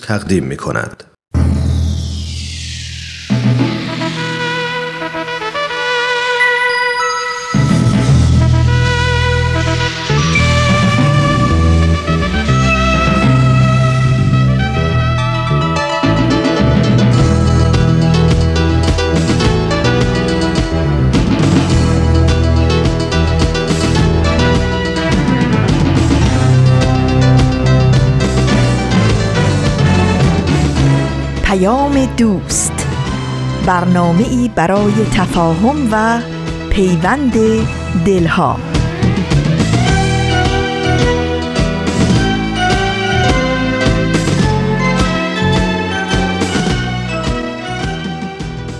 تقدیم می کند. دوست. برنامه ای برای تفاهم و پیوند دلها.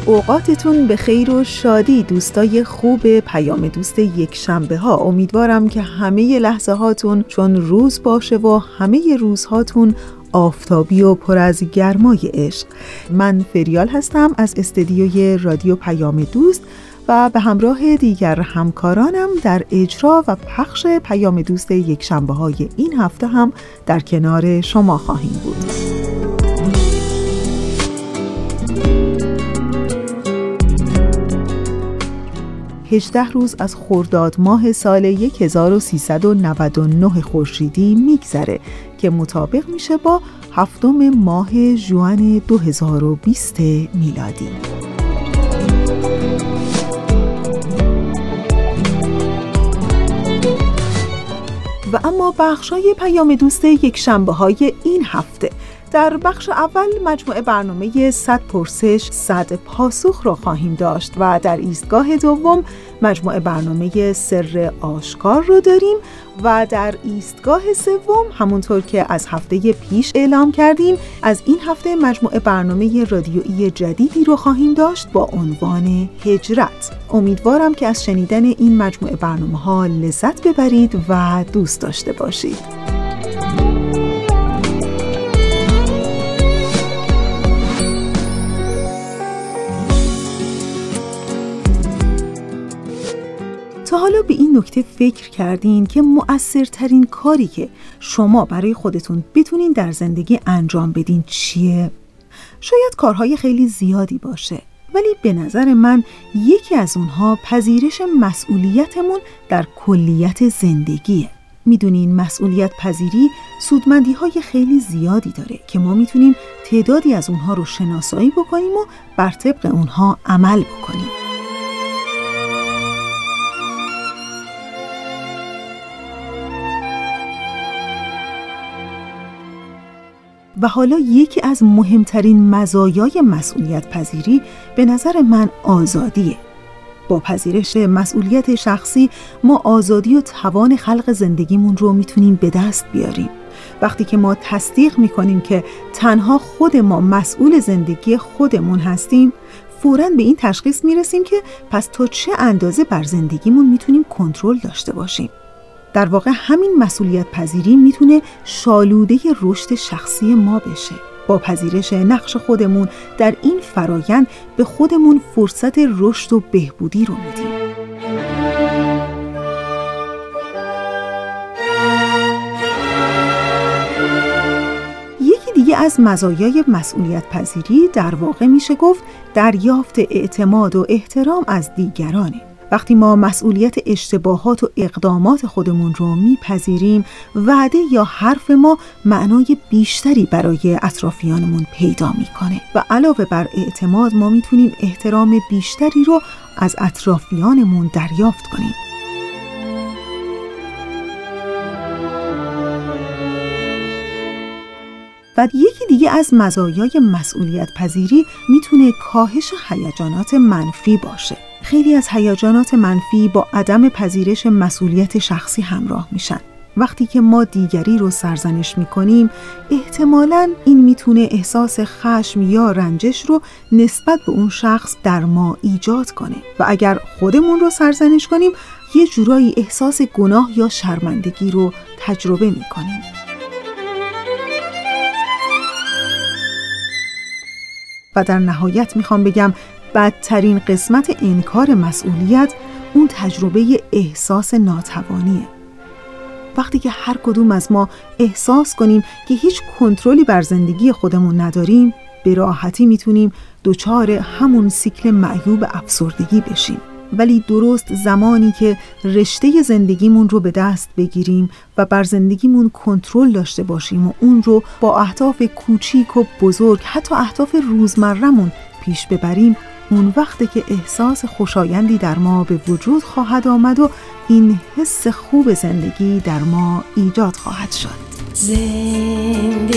اوقاتتون به خیر و شادی دوستای خوب پیام دوست یک شنبه ها امیدوارم که همه لحظه هاتون چون روز باشه و همه روزهاتون آفتابی و پر از گرمای عشق. من فریال هستم از استدیوی رادیو پیام دوست و به همراه دیگر همکارانم در اجرا و پخش پیام دوست یک شنبه های این هفته هم در کنار شما خواهیم بود. 18 روز از خرداد ماه سال 1399 خورشیدی میگذره که مطابق میشه با هفتم ماه جوان 2020 میلادی. و اما بخشای پیام دوست یک شنبه های این هفته در بخش اول مجموعه برنامه 100 پرسش 100 پاسخ را خواهیم داشت و در ایستگاه دوم مجموعه برنامه سر آشکار رو داریم و در ایستگاه سوم همونطور که از هفته پیش اعلام کردیم از این هفته مجموعه برنامه رادیویی جدیدی رو خواهیم داشت با عنوان هجرت. امیدوارم که از شنیدن این مجموعه برنامه ها لذت ببرید و دوست داشته باشید. حالا به این نکته فکر کردین که مؤثرترین کاری که شما برای خودتون بتونین در زندگی انجام بدین چیه؟ شاید کارهای خیلی زیادی باشه ولی به نظر من یکی از اونها پذیرش مسئولیتمون در کلیت زندگیه می‌دونین مسئولیت پذیری سودمندی های خیلی زیادی داره که ما می‌تونیم تعدادی از اونها رو شناسایی بکنیم و بر طبق اونها عمل بکنیم و حالا یکی از مهمترین مزایای مسئولیت پذیری به نظر من آزادیه. با پذیرش مسئولیت شخصی ما آزادی و توان خلق زندگیمون رو می‌تونیم به دست بیاریم. وقتی که ما تصدیق می‌کنیم که تنها خود ما مسئول زندگی خودمون هستیم فورا به این تشخیص می‌رسیم که پس تا چه اندازه بر زندگیمون می‌تونیم کنترل داشته باشیم؟ در واقع همین مسئولیت پذیری می‌تونه شالوده رشد شخصی ما بشه. با پذیرش نقش خودمون در این فرایند به خودمون فرصت رشد و بهبودی رو میدیم. یکی دیگه از مزایای مسئولیت پذیری در واقع میشه گفت دریافت اعتماد و احترام از دیگرانه. وقتی ما مسئولیت اشتباهات و اقدامات خودمون رو میپذیریم وعده یا حرف ما معنای بیشتری برای اطرافیانمون پیدا می‌کنه. و علاوه بر اعتماد ما می‌تونیم احترام بیشتری رو از اطرافیانمون دریافت کنیم. و یکی دیگه از مزایای مسئولیت پذیری می‌تونه کاهش هیجانات منفی باشه. خیلی از هیجانات منفی با عدم پذیرش مسئولیت شخصی همراه میشن. وقتی که ما دیگری رو سرزنش می‌کنیم احتمالا این می‌تونه احساس خشم یا رنجش رو نسبت به اون شخص در ما ایجاد کنه. و اگر خودمون رو سرزنش کنیم یه جورایی احساس گناه یا شرمندگی رو تجربه می‌کنیم. و در نهایت می‌خوام بگم بدترین قسمت انکار مسئولیت اون تجربه احساس ناتوانیه. وقتی که هر کدوم از ما احساس کنیم که هیچ کنترلی بر زندگی خودمون نداریم به راحتی می‌تونیم دچار همون سیکل معیوب افسردگی بشیم. ولی درست زمانی که رشته زندگیمون رو به دست بگیریم و بر زندگیمون کنترل داشته باشیم و اون رو با اهداف کوچیک و بزرگ حتی اهداف روزمرهمون پیش ببریم اون وقته که احساس خوشایندی در ما به وجود خواهد آمد و این حس خوب زندگی در ما ایجاد خواهد شد. زندگی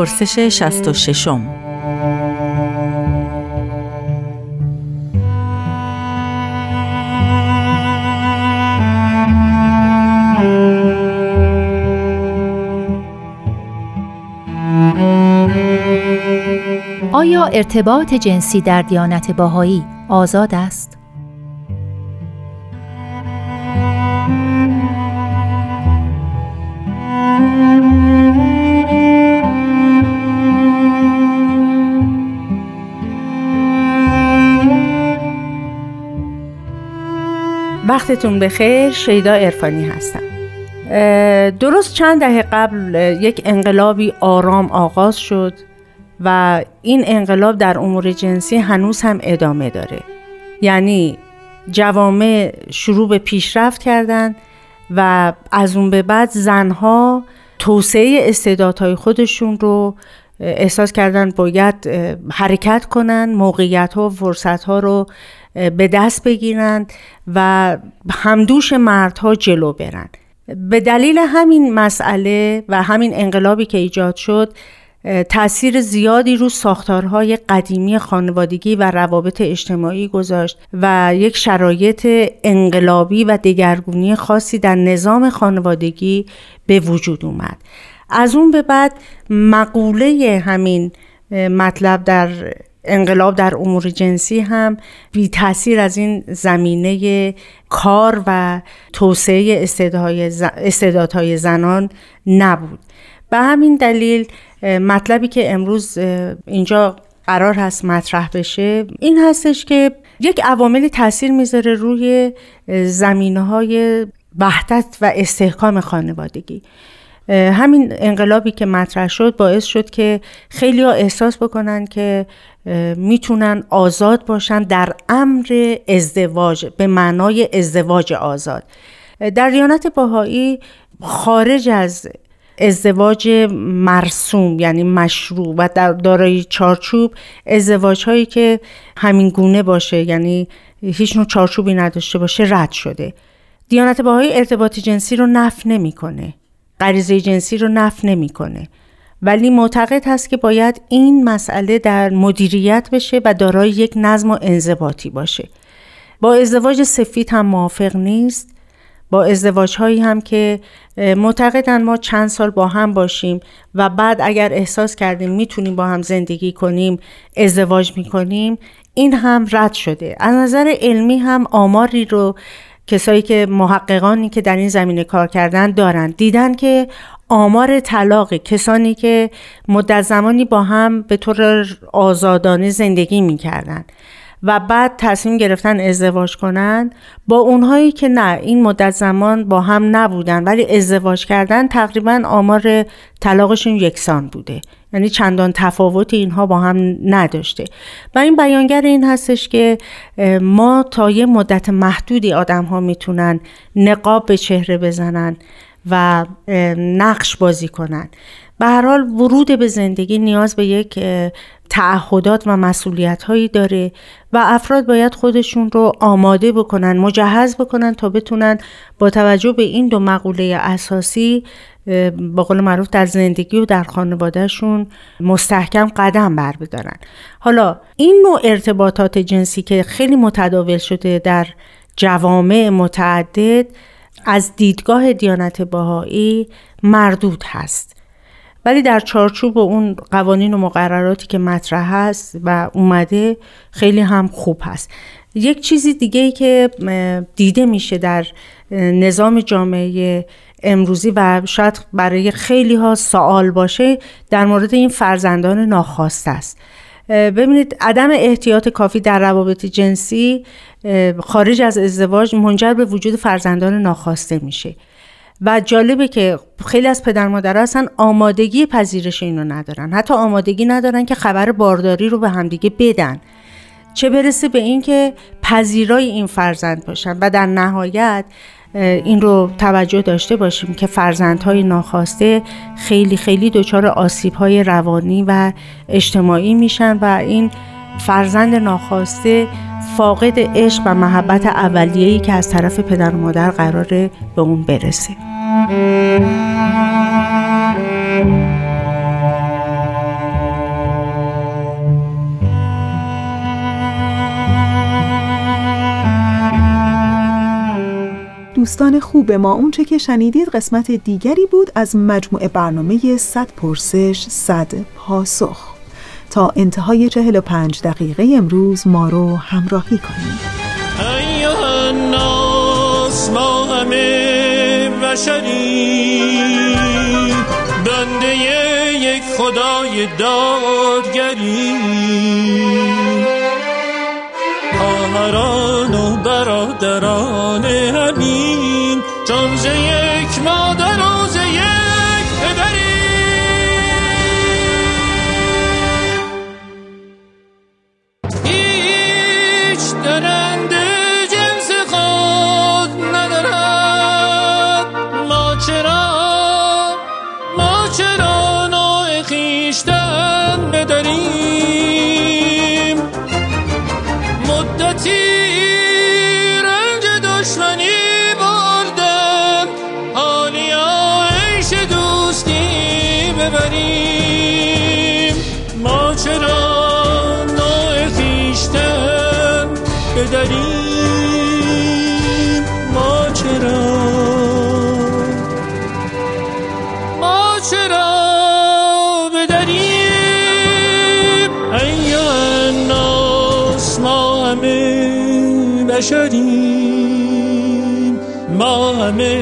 پرسش 66 آیا ارتباط جنسی در دیانت باهایی آزاد است؟ وقتتون بخیر شیدا ارفانی هستم. درست چند دهه قبل یک انقلابی آرام آغاز شد و این انقلاب در امور جنسی هنوز هم ادامه داره. یعنی جوامع شروع به پیشرفت کردن و از اون به بعد زنها توسعه استعدادهای خودشون رو احساس کردن باید حرکت کنن موقعیت ها و فرصت ها رو به دست بگیرند و همدوش مردها جلو برن به دلیل همین مسئله و همین انقلابی که ایجاد شد تاثیر زیادی رو ساختارهای قدیمی خانوادگی و روابط اجتماعی گذاشت و یک شرایط انقلابی و دگرگونی خاصی در نظام خانوادگی به وجود اومد. از اون به بعد مقوله همین مطلب در انقلاب در امور جنسی هم بی تاثیر از این زمینه کار و توسعه استعدادهای زنان نبود. به همین دلیل مطلبی که امروز اینجا قرار هست مطرح بشه این هستش که یک عواملی تاثیر می‌ذاره روی زمینه های وحدت و استحکام خانوادگی. همین انقلابی که مطرح شد باعث شد که خیلی ها احساس بکنن که می‌تونن آزاد باشن در امر ازدواج به معنای ازدواج آزاد. در دیانت باهایی خارج از ازدواج مرسوم یعنی مشروع و در دارای چارچوب ازدواج هایی که همین گونه باشه یعنی هیچ نوع چارچوبی نداشته باشه رد شده. دیانت باهایی ارتباط جنسی رو نف نمی‌کنه. غریزه جنسی رو نف نمی‌کنه. ولی معتقد هست که باید این مسئله در مدیریت بشه و دارای یک نظم و انضباطی باشه. با ازدواج سفید هم موافق نیست. با ازدواج هایی هم که معتقدن ما چند سال با هم باشیم و بعد اگر احساس کردیم می‌تونیم با هم زندگی کنیم ازدواج می‌کنیم این هم رد شده. از نظر علمی هم آماری رو کسایی که محققانی که در این زمینه کار کردن دارن. دیدن که آمار طلاق کسانی که مدت زمانی با هم به طور آزادانه زندگی می‌کردن. و بعد تصمیم گرفتن ازدواج کنن. با اونهایی که نه این مدت زمان با هم نبودن ولی ازدواج کردن تقریبا آمار طلاقشون یکسان بوده. یعنی چندان تفاوت اینها با هم نداشته. و این بیانگر این هستش که ما تا یه مدت محدودی آدم ها می‌تونن نقاب به چهره بزنن و نقش بازی کنن. به هر حال ورود به زندگی نیاز به یک تعهدات و مسئولیت هایی داره و افراد باید خودشون رو آماده بکنن مجهز بکنن تا بتونن با توجه به این دو مقوله اساسی با قول معروف در زندگی و در خانوادهشون مستحکم قدم بر بدارن حالا این نوع ارتباطات جنسی که خیلی متداول شده در جوامع متعدد از دیدگاه دیانت باهایی مردود هست. ولی در چارچوب اون قوانین و مقرراتی که مطرح هست و اومده خیلی هم خوب هست. یک چیزی دیگه ای که دیده میشه در نظام جامعه امروزی و شاید برای خیلی ها سوال باشه در مورد این فرزندان ناخواسته است. ببینید عدم احتیاط کافی در روابط جنسی خارج از ازدواج منجر به وجود فرزندان ناخواسته میشه. و جالبه که خیلی از پدر مادر اصلا آمادگی پذیرش اینو ندارن. حتی آمادگی ندارن که خبر بارداری رو به همدیگه بدن. چه برسه به اینکه پذیرای این فرزند باشن و در نهایت این رو توجه داشته باشیم که فرزندهای ناخواسته خیلی خیلی دچار آسیبهای روانی و اجتماعی میشن و این فرزند ناخواسته فاقد عشق و محبت اولیه‌ای که از طرف پدر و مادر قراره به اون برسه. دوستان خوب ما اونچه که شنیدید قسمت دیگری بود از مجموعه برنامه 100 پرسش 100 پاسخ. تا انتهای 45 دقیقه امروز ما رو همراهی کنید. بشری. بنده یک خدای دادگری. خواهران و برادران. بداریم ما چرا؟ ما چرا بداریم؟ ایا الناس ما همه بشریم. ما همه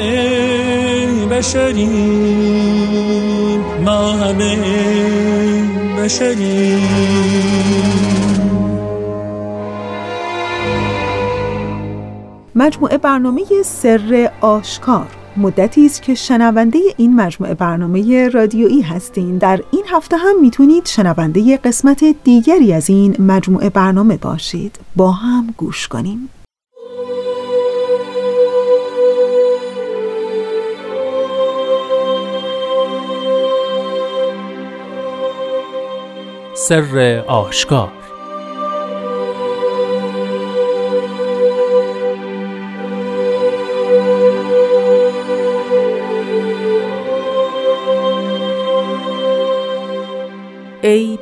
بشریم. ما همه بشریم. مجموعه برنامه سر آشکار. مدتی است که شنونده این مجموعه برنامه رادیویی هستین. در این هفته هم می‌تونید شنونده قسمت دیگری از این مجموعه برنامه باشید. با هم گوش کنیم. سر آشکار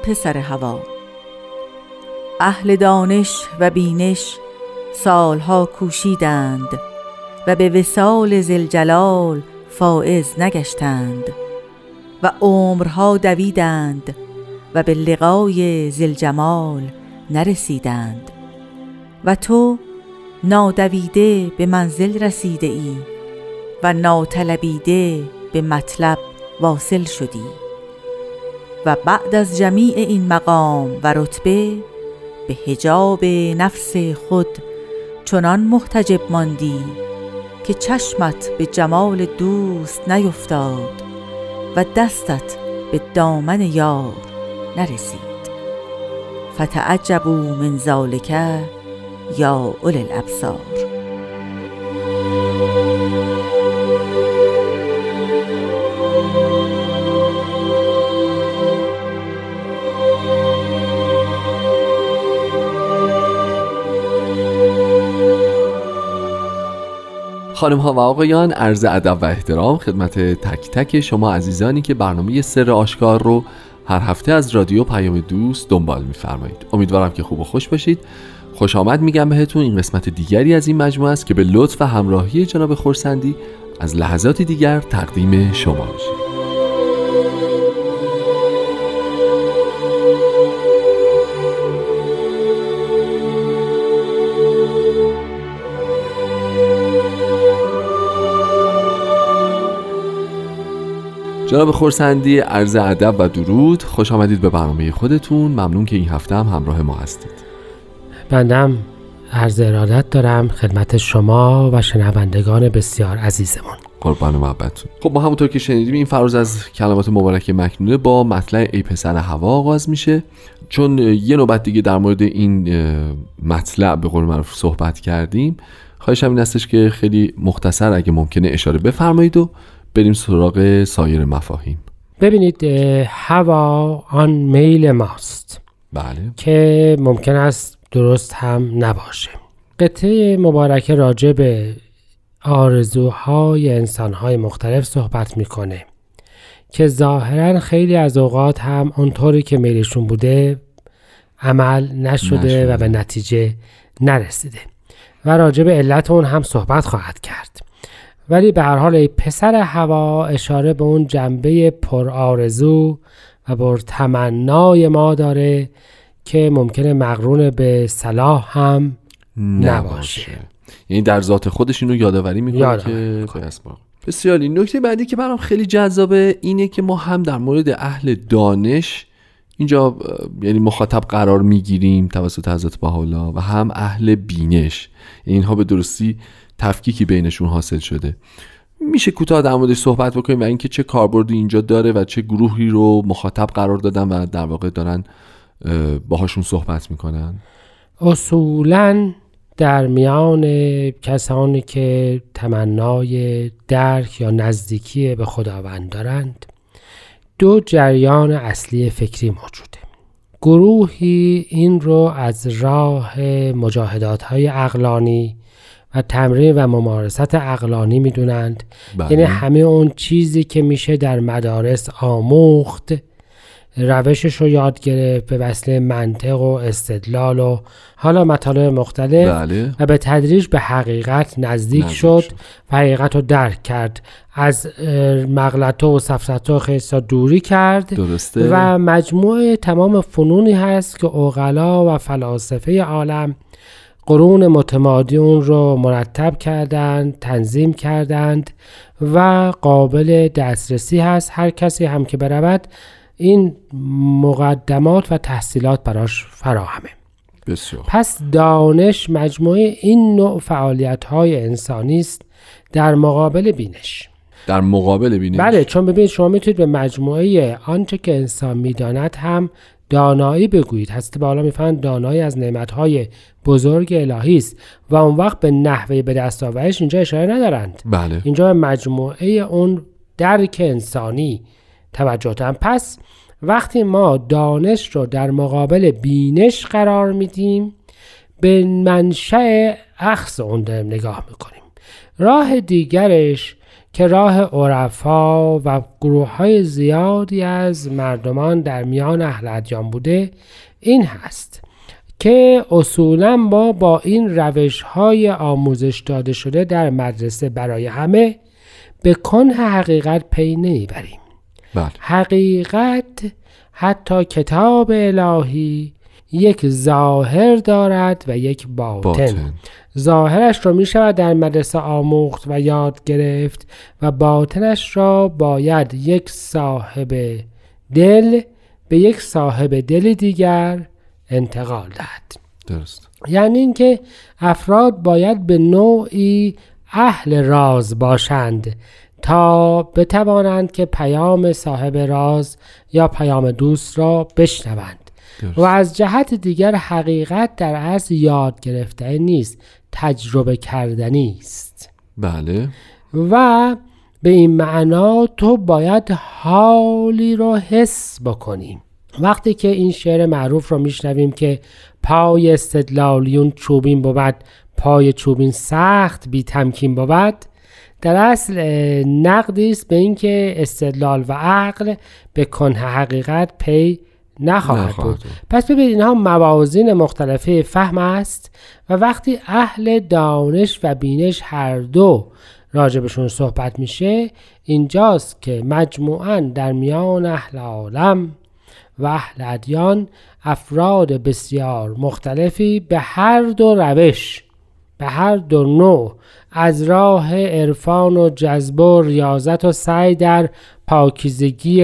پسر هوا. اهل دانش و بینش سالها کوشیدند و به وسال زلجلال فائز نگشتند و عمرها دویدند و به لقای زلجمال نرسیدند. و تو نادویده به منزل رسیده ای و ناطلبیده به مطلب واصل شدی. و بعد از جمیع این مقام و رتبه به هجاب نفس خود چنان محتجب ماندی که چشمت به جمال دوست نیفتاد و دستت به دامن یار نرسید. فتعجبوا من ذالک یا اول الابصار. خانم ها و آقایان عرض ادب و احترام خدمت تک تک شما عزیزانی که برنامه سر آشکار رو هر هفته از رادیو پیام دوست دنبال میفرمایید. امیدوارم که خوب و خوش باشید. خوش آمد میگم بهتون این قسمت دیگری از این مجموعه است که به لطف و همراهی جناب خورسندی از لحظاتی دیگر تقدیم شما میشه. جناب خورسندی عرض ادب و درود. خوش آمدید به برنامه خودتون. ممنون که این هفته هم همراه ما هستید. بندم عرض ارادت دارم خدمت شما و شنوندگان بسیار عزیزمون. قربان محبتتون خب ما همونطور که شنیدیم این فراز از کلمات مبارک مکنونه با مطلع ای پسر هوا آغاز میشه. چون یه نوبت دیگه در مورد این مطلع به قول معروف صحبت کردیم. خواهشم این استش که خیلی مختصر اگه ممکنه اشاره بفرمایید و بریم سراغ سایر مفاهیم. ببینید هوا آن میل ماست. بله. که ممکن است درست هم نباشه. قطعه مبارکه راجع به آرزوهای انسانهای مختلف صحبت می‌کنه که ظاهرا خیلی از اوقات هم اونطوری که میلشون بوده عمل نشده, نشده. و به نتیجه نرسیده. و راجع به علت اون هم صحبت خواهد کرد. ولی به هر حال ای پسر هوا اشاره به اون جنبه پرآرزو و بر تمنای ما داره که ممکنه مقرون به صلاح هم نباشه. یعنی در ذات خودش اینو یادآوری می‌کنه که بسیار این نکته بعدی که برام خیلی جذابه اینه که ما هم در مورد اهل دانش اینجا یعنی مخاطب قرار می‌گیریم توسط حضرت بهاءالله و هم اهل بینش. اینها به درستی تفکیکی بینشون حاصل شده. میشه کوتاه در موردش صحبت بکنیم و اینکه چه کاربردی اینجا داره و چه گروهی رو مخاطب قرار دادن و در واقع دارن باهاشون صحبت می‌کنن. اصولا در میان کسانی که تمنای درک یا نزدیکی به خداوند دارند دو جریان اصلی فکری موجوده گروهی این رو از راه مجاهدات های اقلانی و تمرین و ممارست اقلانی می‌دونند بله. یعنی همه اون چیزی که میشه در مدارس آموخت روشش رو یاد گرفت به وسیله منطق و استدلال و حالا مطالب مختلف بله. و به تدریج به حقیقت نزدیک, شد و حقیقت رو درک کرد از مغلطه و سفسطه و خیستا دوری کرد درسته. و مجموعه تمام فنونی هست که اوغلا و فلاسفه عالم قرون متمادی اون رو مرتب کردند تنظیم کردند و قابل دسترسی هست هر کسی هم که برود این مقدمات و تحصیلات براش فراهمه. بسیار. پس دانش مجموعه این نوع فعالیت های انسانی است در مقابل بینش. در مقابل بینش؟ بله چون ببینید شما می‌تونید به مجموعه آنچه که انسان می‌داند هم دانایی بگویید. هست به حالا می‌فهمند دانایی از نعمتهای بزرگ الهی است و اون وقت به نحوه به دست آوریش اینجا اشاره ندارند. بله. اینجا به مجموعه اون درک انسانی توجه دارم. پس وقتی ما دانش رو در مقابل بینش قرار میدیم به منشأ اخص اون داریم نگاه می‌کنیم. راه دیگرش که راه عرفا و گروه های زیادی از مردمان در میان اهل ادیان بوده این هست که اصولا ما با این روش های آموزش داده شده در مدرسه برای همه به کنه حقیقت پی نمی‌بریم بله. حقیقت حتی کتاب الهی یک ظاهر دارد و یک باطن, باطن. ظاهرش را می شود در مدرسه آموخت و یاد گرفت و باطنش را باید یک صاحب دل به یک صاحب دل دیگر انتقال دهد. درست. یعنی اینکه افراد باید به نوعی اهل راز باشند تا بتوانند که پیام صاحب راز یا پیام دوست را بشنوند. و از جهت دیگر حقیقت در اصل یاد گرفته نیست تجربه کردنی است. بله. و به این معنا تو باید حالی رو حس بکنیم وقتی که این شعر معروف رو میشنویم که پای استدلالیون چوبین بود پای چوبین سخت بی تمکین بود در اصل نقدی است به اینکه استدلال و عقل به کنه حقیقت پی نخواهد بود. پس ببینید اینها موازین مختلفه فهم است و وقتی اهل دانش و بینش هر دو راجبشون صحبت میشه اینجاست که مجموعا در میان اهل عالم و اهل ادیان افراد بسیار مختلفی به هر دو روش به هر دو نوع از راه عرفان و جذب و ریاضت و سعی در پاکیزگی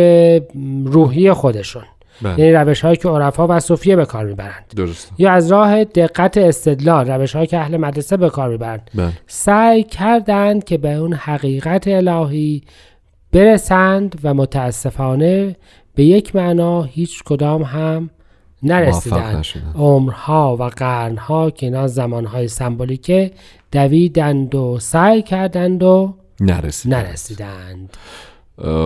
روحی خودشون. بله. یعنی روش هایی که عرفا و صوفیه به کار می‌برند درست. یا از راه دقت استدلال روش هایی که اهل مدرسه به کار می‌برند بله. سعی کردند که به اون حقیقت الهی برسند و متاسفانه به یک معنا هیچ کدام هم نرسیدند عمرها و قرنها که اینا زمانهای سمبولیکه دویدند و سعی کردند و نرسیدند, نرسیدند.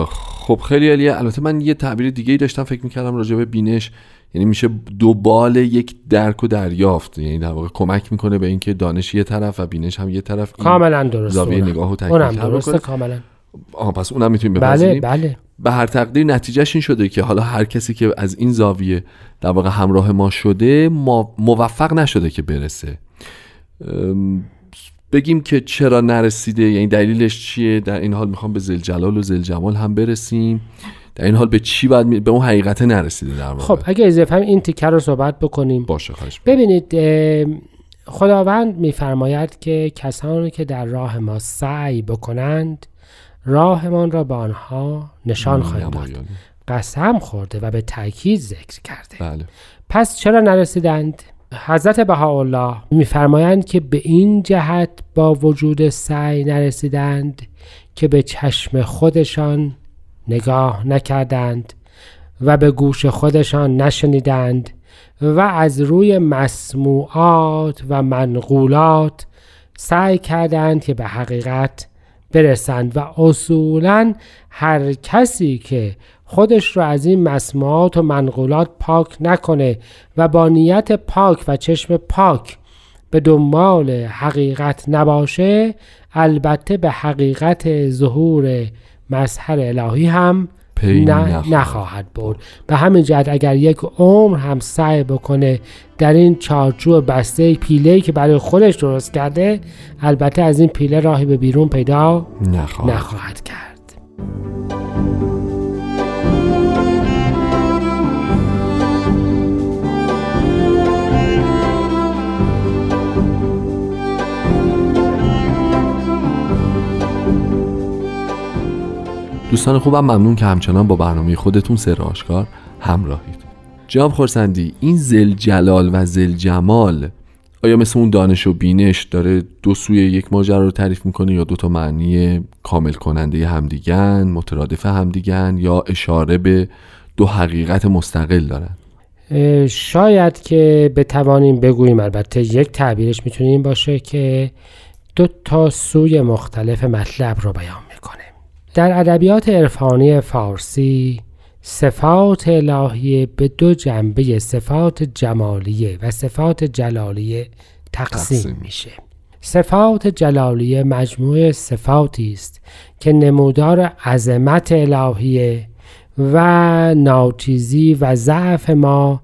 خب خیلی عالیه. البته من یه تعبیر دیگه ای داشتم فکر می‌کردم راجع به بینش یعنی میشه دو بال یک درک و دریافت یعنی در واقع کمک می‌کنه به اینکه دانش یه طرف و بینش هم یه طرف. کاملا درسته زاویه نگاه و اونم درسته کاملا. آها پس اونم می‌تونیم بله بله. به هر تقدیر نتیجهش این شده که حالا هر کسی که از این زاویه در واقع همراه ما شده ما موفق نشده که برسه. بگیم که چرا نرسیده یعنی دلیلش چیه؟ در این حال می‌خوام به زلجلال و زلجمال هم برسیم. در این حال به چی باید به اون حقیقت نرسیده در واقع؟ خب اگه اضافه هم این تیکر رو صحبت بکنیم. باشه خواهش ببینید خداوند میفرماید که کسانی که در راه ما سعی بکنند راهمان را به آنها نشان خواهیم داد. قسم خورده و به تاکید ذکر کرده. بله. پس چرا نرسیدند؟ حضرت بهاءالله میفرمایند که به این جهت با وجود سعی نرسیدند که به چشم خودشان نگاه نکردند و به گوش خودشان نشنیدند و از روی مسموعات و منقولات سعی کردند که به حقیقت برسند و اصولا هر کسی که خودش رو از این مسموعات و منقولات پاک نکنه و با نیت پاک و چشم پاک به دنبال حقیقت نباشه البته به حقیقت ظهور مظهر الهی هم نه نخواهد بود. به همین جهت اگر یک عمر هم سعی بکنه در این چارچوب بسته پیله که برای خودش درست کرده البته از این پیله راهی به بیرون پیدا نخواهد, نخواهد کرد. دوستان خوبم ممنون که همچنان با برنامه خودتون سر آشکار همراهید. جناب خورسندی این زل جلال و زل جمال آیا مثل اون دانش و بینش داره دو سوی یک ماجرا رو تعریف می‌کنه یا دو تا معنی کامل کننده همدیگن مترادف همدیگن یا اشاره به دو حقیقت مستقل دارن؟ شاید که بتوانیم بگوییم البته یک تعبیرش می‌تونیم باشه که دو تا سوی مختلف مطلب رو بیان. در ادبیات عرفانی فارسی صفات الهیه به دو جنبه صفات جمالیه و صفات جلالیه تقسیم, میشه. صفات جلالیه مجموعه صفاتی است که نمودار عظمت الهیه و ناچیزی و ضعف ما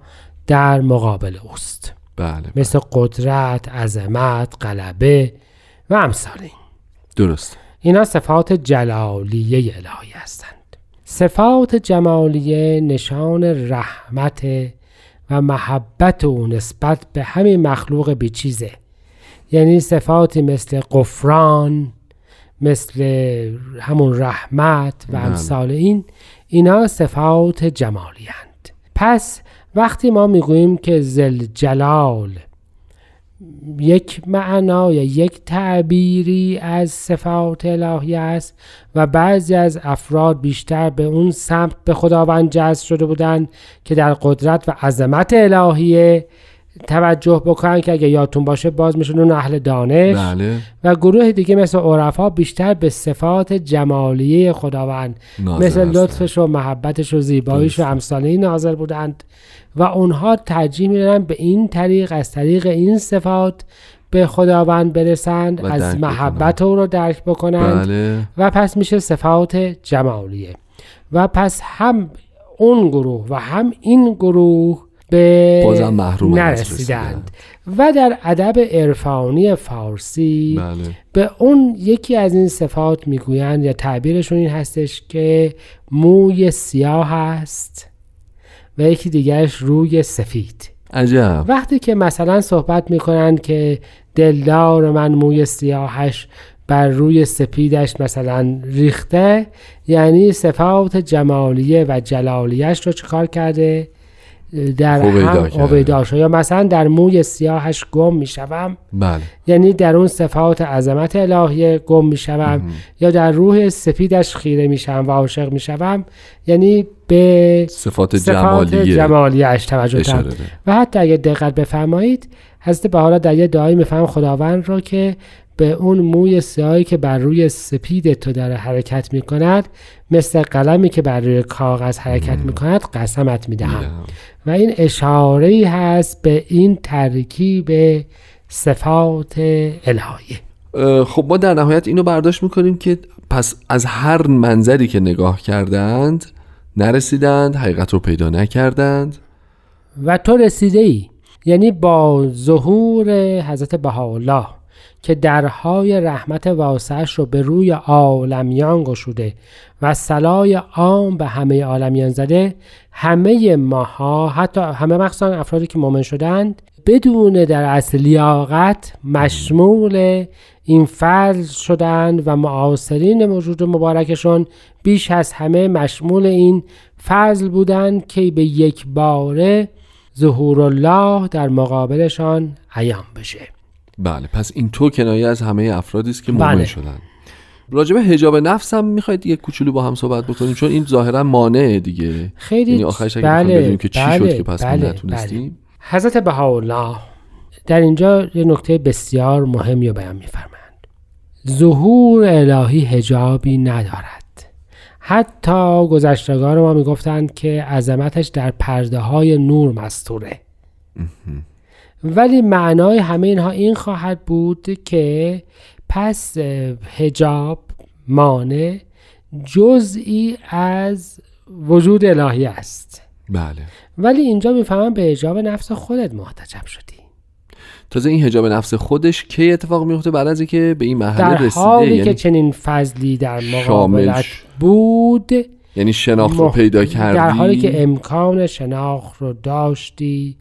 در مقابل اوست. بله, بله. مثل قدرت، عظمت، غلبه و امثال این درست. اینا صفات جلالیه الهی هستند صفات جمالیه نشان رحمت و محبت او نسبت به همین مخلوق بیچیزه یعنی صفاتی مثل قفران مثل همون رحمت و بله. امثال این اینا صفات جمالی هند. پس وقتی ما می‌گوییم که زل جلال یک معنا یا یک تعبیری از صفات الهی است و بعضی از افراد بیشتر به اون سمت به خداوند جذب شده بودند که در قدرت و عظمت الهیه توجه بکنن که اگه یادتون باشه باز میشون اون اهل دانش. بله. و گروه دیگه مثل عرفا بیشتر به صفات جمالیه خداوند. مثل لطفش و محبتش و زیباییش و امثاله ناظر بودند. و اونها ترجیح میدن به این طریق از طریق این صفات به خداوند برسند از محبت او رو درک بکنند. بله. و پس میشه صفات جمالیه. و پس هم اون گروه و هم این گروه به محروم نرسیدند. و در ادب عرفانی فارسی بله. به اون یکی از این صفات می‌گویند یا تعبیرشون این هستش که موی سیاه هست و یکی دیگرش روی سفید. عجب. وقتی که مثلا صحبت می‌کنند که دلدار من موی سیاهش بر روی سپیدش مثلا ریخته یعنی صفات جمالیه و جلالیش رو چکار کرده؟ در هم هویدا یا مثلا در موی سیاهش گم می‌شوم بله. یعنی در اون صفات عظمت الهی گم می‌شوم یا در روح سفیدش خیره میشم و عاشق می‌شوم یعنی به صفات, صفات جمالیه. جمالیش توجه دارم و حتی اگه دقت بفرمایید حضرت بحالا در یه دعایی میفهم خداوند را که به اون موی سیاهی که بر روی سپید تو در حرکت می کند مثل قلمی که بر روی کاغذ حرکت می کند قسمت می دهم و این اشاره هست به این ترکیب صفات الهیه خب ما در نهایت اینو برداشت می‌کنیم که پس از هر منظری که نگاه کردند نرسیدند حقیقت رو پیدا نکردند. و تو رسیده ای یعنی با ظهور حضرت بهاءالله. که درهای رحمت واسعش رو به روی عالمیان گشوده و سلای عام به همه عالمیان زده همه ماها حتی همه مخصوصا افرادی که مؤمن شدند بدون در اصل لیاقت مشمول این فضل شدند و معاصرین موجود مبارکشون بیش از همه مشمول این فضل بودند که به یک باره ظهور الله در مقابلشان عیان بشه. بله پس این تو کنایه از همه افرادی است که مؤمن بله. شدن. راجب حجاب نفس هم می‌خواید یک کوچولو با هم صحبت بکنیم چون این ظاهرا مانعه دیگه. خیلی یعنی آخرش اگه بله بدونیم که چی بله شد که پس بله نتونستیم. حضرت بهاءالله در اینجا یه نکته بسیار مهمی رو بیان میفرمایند. ظهور الهی حجابی ندارد. حتی گذشتگان ما می‌گفتند که عظمتش در پرده های نور مستوره. ولی معنای همه اینها این خواهد بود که پس هجاب مانع جزئی از وجود الهی است. بله. ولی اینجا می‌فهمم به هجاب نفس خودت محتجب شدی. تازه این هجاب نفس خودش کی اتفاق میفته بعد از اینکه به این مرحله در رسیده؟ حالی یعنی که چنین فضلی در مقابلت بود یعنی شناخت رو پیدا کردی در حالی که امکان شناخت رو داشتی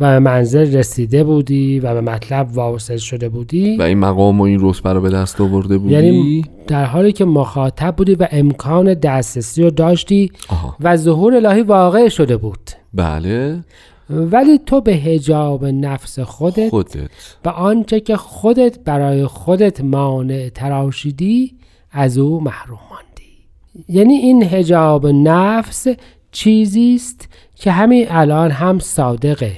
و به منزل رسیده بودی و به مطلب واصل شده بودی. و این مقام و این رتبه رو به دست آورده بودی؟ یعنی در حالی که مخاطب بودی و امکان دسترسی رو داشتی آها. و ظهور الهی واقع شده بود. بله. ولی تو به هجاب نفس خودت خودت. و آنچه که خودت برای خودت مانع تراشیدی از او محروم ماندی. یعنی این هجاب نفس چیزی است که همین الان هم صادقه.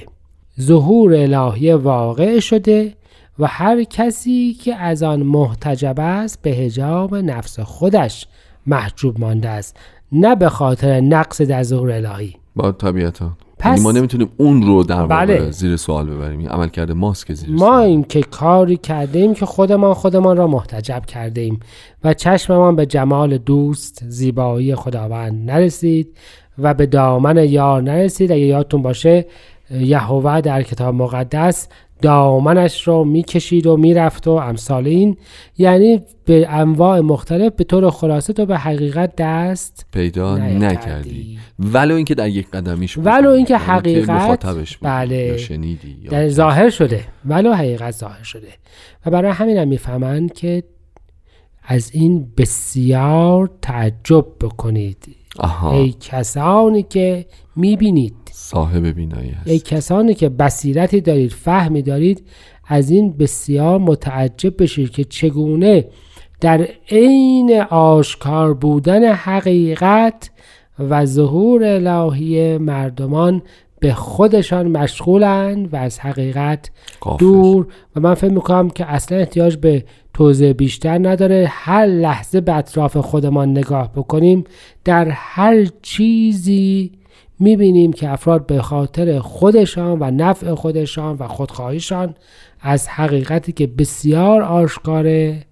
ظهور الهی واقع شده و هر کسی که از آن محتجب است به هجاب نفس خودش محجوب مانده است نه به خاطر نقص در ظهور الهی. با طبیعتا پس- یعنی ما نمی‌تونیم اون رو در بله. زیر سوال ببریم. عمل کرده ماست که زیر ما سوال. این که کاری کرده ایم که خودمان خودمان را محتجب کرده ایم و چشممان به جمال دوست زیبایی خداوند نرسید و به دامن یار نرسید. اگه یادتون باشه یهوه در کتاب مقدس دامنش رو می‌کشید و می‌رفت و امثال این یعنی به انواع مختلف به طور خلاصه تو به حقیقت دست پیدا نکردی. ولو اینکه در یک قدمیش. ولو اینکه یعنی حقیقت- بله. شنیدی در ظاهر شده ولو حقیقت ظاهر شده و برای همین هم می‌فهمند که از این بسیار تعجب بکنید ای کسانی که می‌بینید. صاحب بینایی هست. ای کسانی که بصیرتی دارید فهمی دارید از این بسیار متعجب بشید که چگونه در عین آشکار بودن حقیقت و ظهور الهی مردمان به خودشان مشغولند و از حقیقت دور. و من فکر می‌کنم که اصلا احتیاج به توضیح بیشتر نداره. هر لحظه به اطراف خودمان نگاه بکنیم در هر چیزی می‌بینیم که افراد به خاطر خودشان و نفع خودشان و خودخواهیشان از حقیقتی که بسیار آشکاره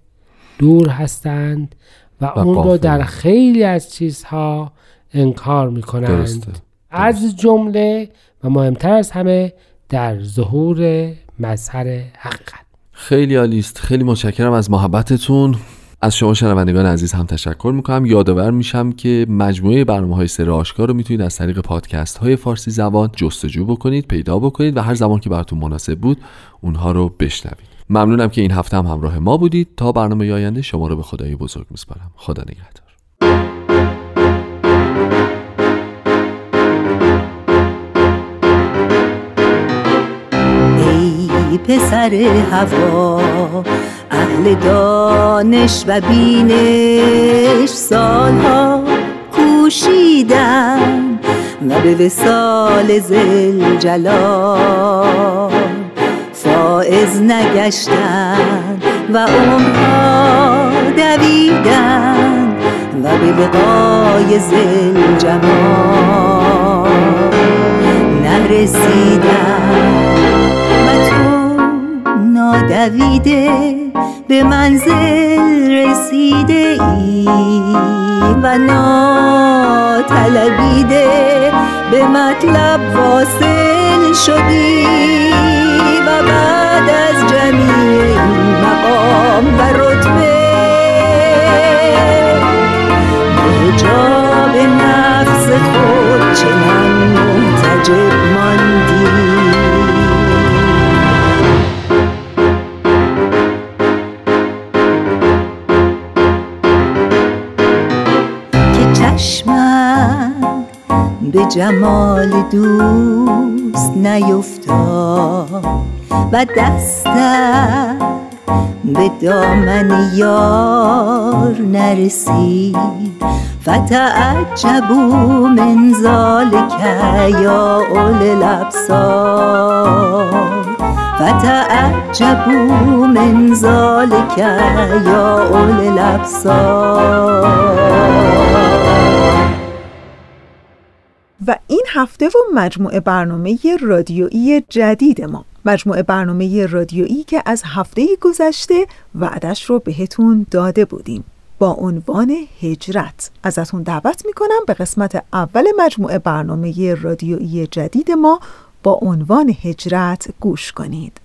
دور هستند و, و اون رو در خیلی از چیزها انکار می‌کنند. از جمله و مهمتر از همه در ظهور مظهر حقیقت. خیلی عالی است. خیلی متشکرم از محبتتون. از شما شنوندگان عزیز هم تشکر می‌کنم. یادآور میشم که مجموعه برنامه های سر آشکار رو می‌تونید از طریق پادکست های فارسی زبان جستجو بکنید پیدا بکنید و هر زمان که براتون مناسب بود اونها رو بشنوید. ممنونم که این هفته هم همراه ما بودید. تا برنامه آینده شما رو به خدای بزرگ میسپارم. خدا نگهدار. پسر هوا اهل دانش و بینش سالها کوشیدن و به وسال زل جلال فائز نگشتن و عمرها دویدن و به لقای زل جمال نرسیدن. نادویده به منزل رسیده ای و ناتلبیده به مطلب واصل شدی و بعد از جمیع این مقام و رتبه به جاب نفس خود چنان منتجب جمال دوست نیفتاد و دستم به دامن یار نرسید. فتعجبوا من ذلك یا اول الابصار. فتعجبوا من ذلك یا اول الابصار. و این هفته و مجموعه برنامه رادیویی جدید ما. مجموعه برنامه رادیویی که از هفته گذشته وعدش رو بهتون داده بودیم. با عنوان هجرت. ازتون دعوت می‌کنم به قسمت اول مجموعه برنامه رادیویی جدید ما با عنوان هجرت گوش کنید.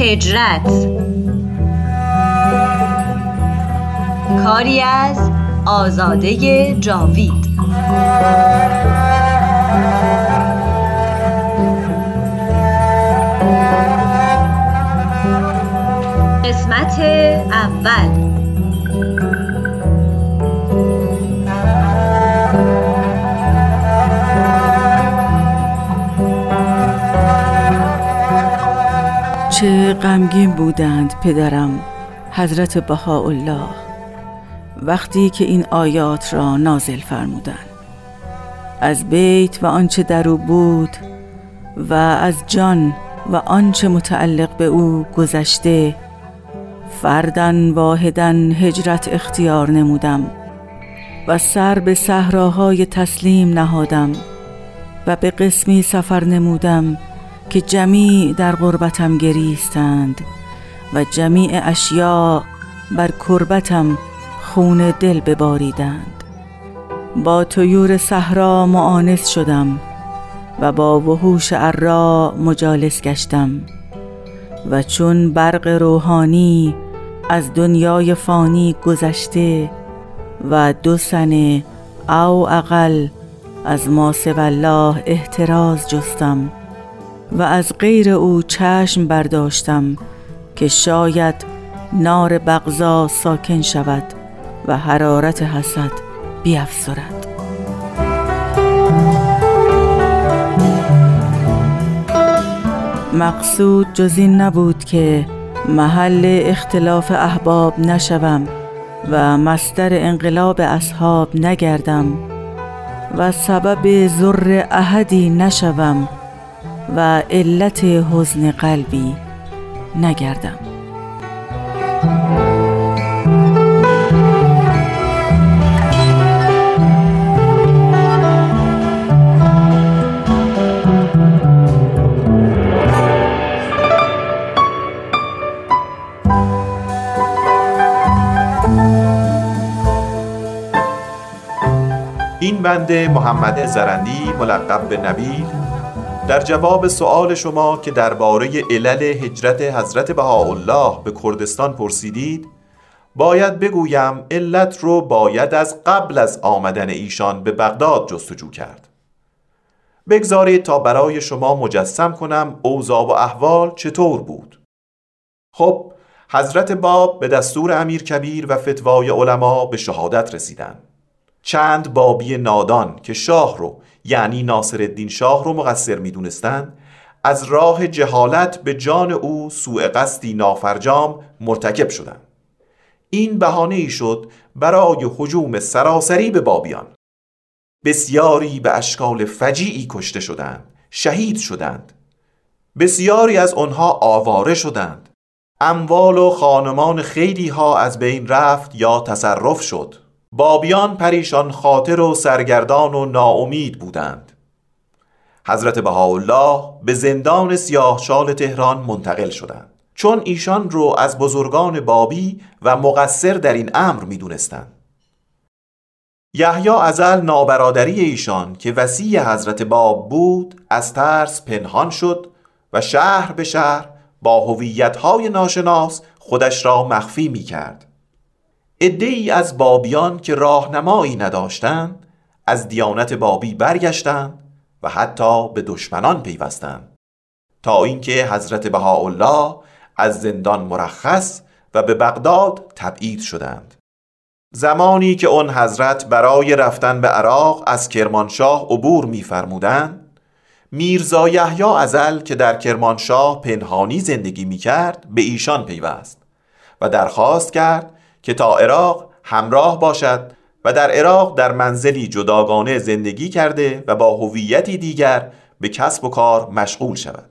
هجرت. کاری از آزاده جاوید. قسمت اول. چه غمگین بودند پدرم حضرت بهاءالله. وقتی که این آیات را نازل فرمودند. از بیت و آنچه در او بود و از جان و آنچه متعلق به او گذشته فردن واحدن هجرت اختیار نمودم و سر به صحراهای تسلیم نهادم و به قسمی سفر نمودم که جمیع در غربتم گریستند و جمیع اشیاء بر کربتم خون دل بباریدند. با طیور صحرا معانس شدم و با وحوش ارا مجالس گشتم و چون برق روحانی از دنیای فانی گذشته و دو سنه او اقل از ما الله احتراز جستم و از غیر او چشم برداشتم که شاید نار بغضا ساکن شود. و حرارت حسد بیافزرد مقصود جز این نبود که محل اختلاف احباب نشوم و مستر انقلاب اصحاب نگردم و سبب ذر احدی نشوم و علت حزن قلبی نگردم. بنده محمد زرندی ملقب به نبیل. در جواب سؤال شما که درباره علل هجرت حضرت بهاءالله به کردستان پرسیدید باید بگویم علت رو باید از قبل از آمدن ایشان به بغداد جستجو کرد. بگذارید تا برای شما مجسم کنم اوضاع و احوال چطور بود. خب حضرت باب به دستور امیر کبیر و فتوای علما به شهادت رسیدند. چند بابی نادان که شاه رو یعنی ناصر الدین شاه رو مقصر می‌دونستند از راه جهالت به جان او سوء قصدی نافرجام مرتکب شدند. این بهانه ای شد برای حجوم سراسری به بابیان. بسیاری به اشکال فجیعی کشته شدند شهید شدند. بسیاری از آنها آواره شدند. اموال و خانمان خیلی ها از بین رفت یا تصرف شد. بابیان پریشان خاطر و سرگردان و ناامید بودند حضرت بهاءالله به زندان سیاهچال تهران منتقل شدند چون ایشان رو از بزرگان بابی و مقصر در این امر می دونستند. یحیی ازل نابرادری ایشان که وسیع حضرت باب بود از ترس پنهان شد و شهر به شهر با هویت‌های ناشناس خودش را مخفی می کرد. ای از بابیان که راهنمایی نداشتند از دیانت بابی برگشتند و حتی به دشمنان پیوستند. تا اینکه حضرت بهاءالله از زندان مرخص و به بغداد تبعید شدند. زمانی که آن حضرت برای رفتن به عراق از کرمانشاه عبور می‌فرمودند میرزا یحیی ازل که در کرمانشاه پنهانی زندگی می‌کرد به ایشان پیوست و درخواست کرد که تا عراق همراه باشد و در عراق در منزلی جداگانه زندگی کرده و با هویتی دیگر به کسب و کار مشغول شود.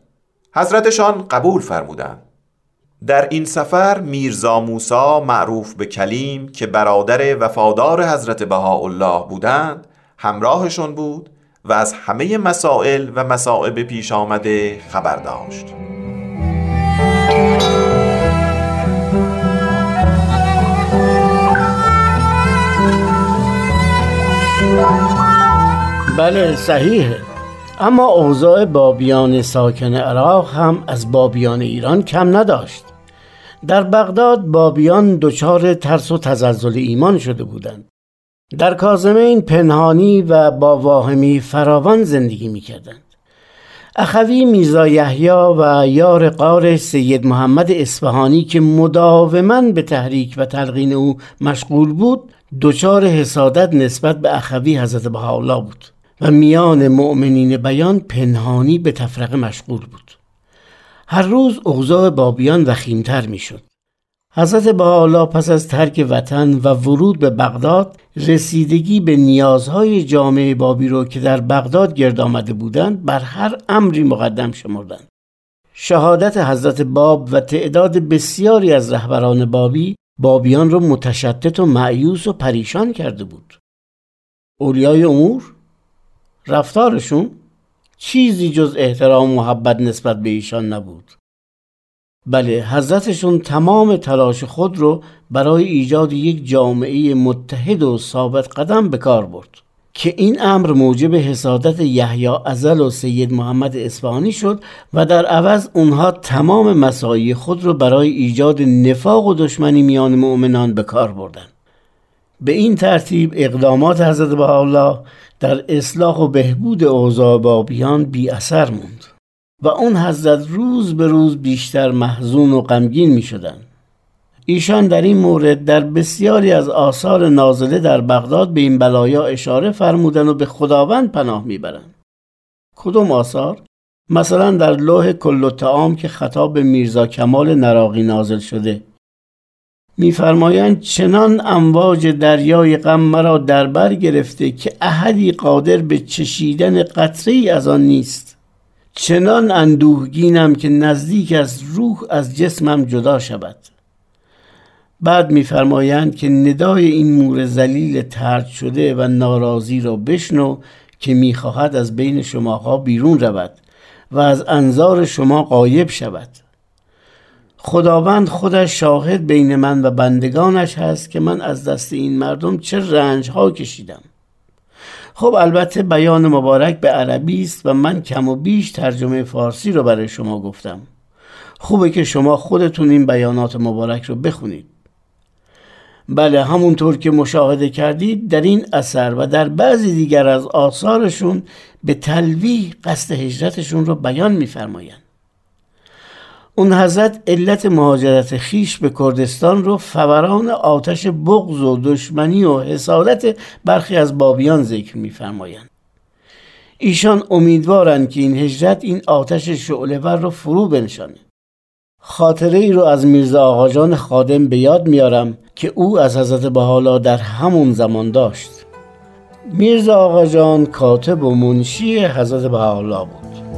حضرتشان قبول فرمودند. در این سفر میرزا موسا معروف به کلیم که برادر وفادار حضرت بهاءالله بودند همراهشون بود و از همه مسائل و مسائب پیش آمده خبر داشت. بله صحیحه. اما اوضاع بابیان ساکن عراق هم از بابیان ایران کم نداشت. در بغداد بابیان دچار ترس و تزلزل ایمان شده بودند. در کازمین پنهانی و با واهمی فراوان زندگی می‌کردند. اخوی میزا یحیی و یار قار سید محمد اصفهانی که مداوما به تحریک و تلقین او مشغول بود دچار حسادت نسبت به اخوی حضرت بهاءالله بود. و میان مؤمنین بیان پنهانی به تفرقه مشغول بود. هر روز اوضاع بابیان وخیمتر می‌شد. حضرت بهاءالله پس از ترک وطن و ورود به بغداد رسیدگی به نیازهای جامعه بابی رو که در بغداد گرد آمده بودند بر هر امری مقدم شمردند. شهادت حضرت باب و تعداد بسیاری از رهبران بابی بابیان را متشتت و معیوس و پریشان کرده بود. اولیای امور؟ رفتارشون چیزی جز احترام و محبت نسبت به ایشان نبود. بله حضرتشون تمام تلاش خود رو برای ایجاد یک جامعه متحد و ثابت قدم به کار برد که این امر موجب حسادت یحیی ازل و سید محمد اصفهانی شد و در عوض اونها تمام مسایی خود را برای ایجاد نفاق و دشمنی میان مؤمنان به کار بردند به این ترتیب اقدامات حضرت بهاءالله در اصلاح و بهبود اوضاع بابیان بی اثر موند و اون حضرت روز به روز بیشتر محزون و غمگین می شدن. ایشان در این مورد در بسیاری از آثار نازله در بغداد به این بلایا اشاره فرمودن و به خداوند پناه می‌برند. کدوم آثار؟ مثلا در لوح کل تعام که خطاب به میرزا کمال نراقی نازل شده میفرمایند چنان امواج دریای غم مرا در بر گرفته که احدی قادر به چشیدن قطره ای از آن نیست. چنان اندوهگینم که نزدیک از روح از جسمم جدا شود. بعد میفرمایند که ندای این مور زلیل ترد شده و ناراضی را بشنو که می‌خواهد از بین شماها بیرون رود و از انظار شما قایب شود. خداوند خودش شاهد بین من و بندگانش هست که من از دست این مردم چه رنج ها کشیدم. خب البته بیان مبارک به عربی است و من کم و بیش ترجمه فارسی رو برای شما گفتم. خوبه که شما خودتون این بیانات مبارک رو بخونید. بله همونطور که مشاهده کردید در این اثر و در بعضی دیگر از آثارشون به تلویح قصد هجرتشون رو بیان میفرمایند. اون حضرت علت مهاجرت خیش به کردستان رو فوران آتش بغض و دشمنی و حسادت برخی از بابیان ذکر میفرمایند. ایشان امیدوارند که این هجرت این آتش شعلهور رو فرو بنشانه خاطره ای رو از میرزا آقاجان خادم به یاد میارم که او از حضرت بحالا در همون زمان داشت. میرزا آقاجان کاتب و منشی حضرت بحالا بود.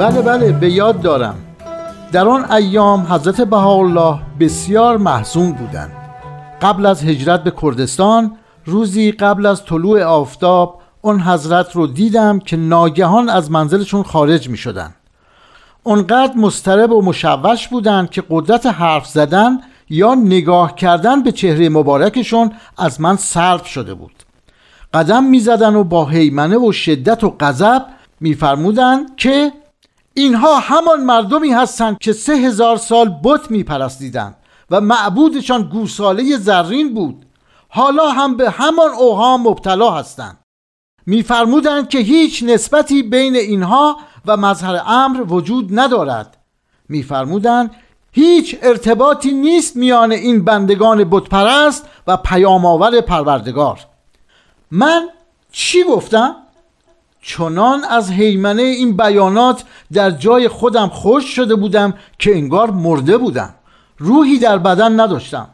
بله بله به یاد دارم. در آن ایام حضرت بهاءالله بسیار محزون بودند. قبل از هجرت به کردستان روزی قبل از طلوع آفتاب اون حضرت رو دیدم که ناگهان از منزلشون خارج می شدن اونقدر مسترب و مشوش بودند که قدرت حرف زدن یا نگاه کردن به چهره مبارکشون از من سلب شده بود. قدم می‌زدن و با حیمنه و شدت و غضب میفرمودند که اینها همان مردمی هستند که سه هزار سال بت میپرستیدند و معبودشان گوساله زرین بود. حالا هم به همان اوهام مبتلا هستند. میفرمودند که هیچ نسبتی بین اینها و مظهر امر وجود ندارد. میفرمودند هیچ ارتباطی نیست میان این بندگان بتپرست و پیامآور پروردگار. من چی گفتم؟ چنان از حیمنه این بیانات در جای خودم خوش شده بودم که انگار مرده بودم. روحی در بدن نداشتم.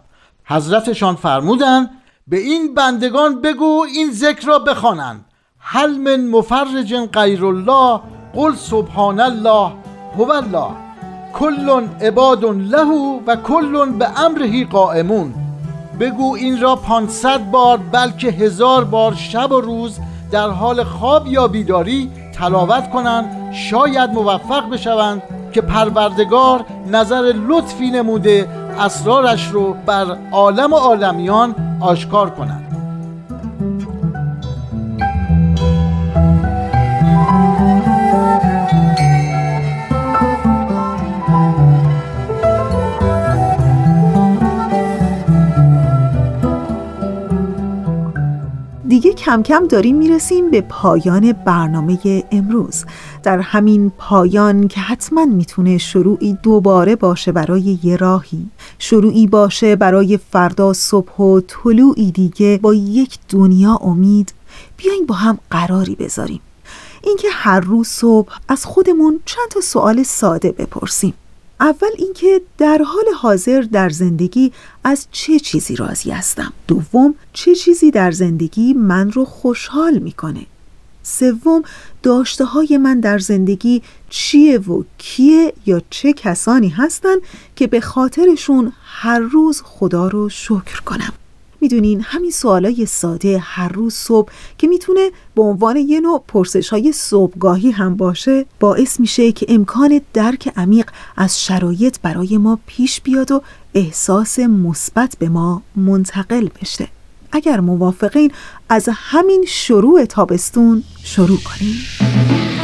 حضرتشان فرمودند به این بندگان بگو این ذکر را بخوانند. هل من مفرج غیر الله قل سبحان الله هو الله. کل عباد له و کل به امرهی قائمون. بگو این را پانصد بار بلکه هزار بار شب و روز در حال خواب یا بیداری تلاوت کنند شاید موفق بشوند که پروردگار نظر لطفی نموده اسرارش رو بر عالم و عالمیان آشکار کند. دیگه کم کم داریم می‌رسیم به پایان برنامه امروز. در همین پایان که حتما می‌تونه شروعی دوباره باشه برای یه راهی. شروعی باشه برای فردا صبح و طلوعی دیگه با یک دنیا امید. بیاین با هم قراری بذاریم. اینکه هر روز صبح از خودمون چند تا سوال ساده بپرسیم. اول اینکه در حال حاضر در زندگی از چه چیزی راضی هستم؟ دوم چه چیزی در زندگی من رو خوشحال می‌کنه؟ سوم داشته های من در زندگی چیه و کیه یا چه کسانی هستن که به خاطرشون هر روز خدا رو شکر کنم؟ می‌دونین همین سوالای ساده هر روز صبح که می‌تونه به عنوان یه نوع پرسش های صبحگاهی هم باشه باعث میشه که امکان درک عمیق از شرایط برای ما پیش بیاد و احساس مثبت به ما منتقل بشه. اگر موافقین از همین شروع تابستون شروع کنیم.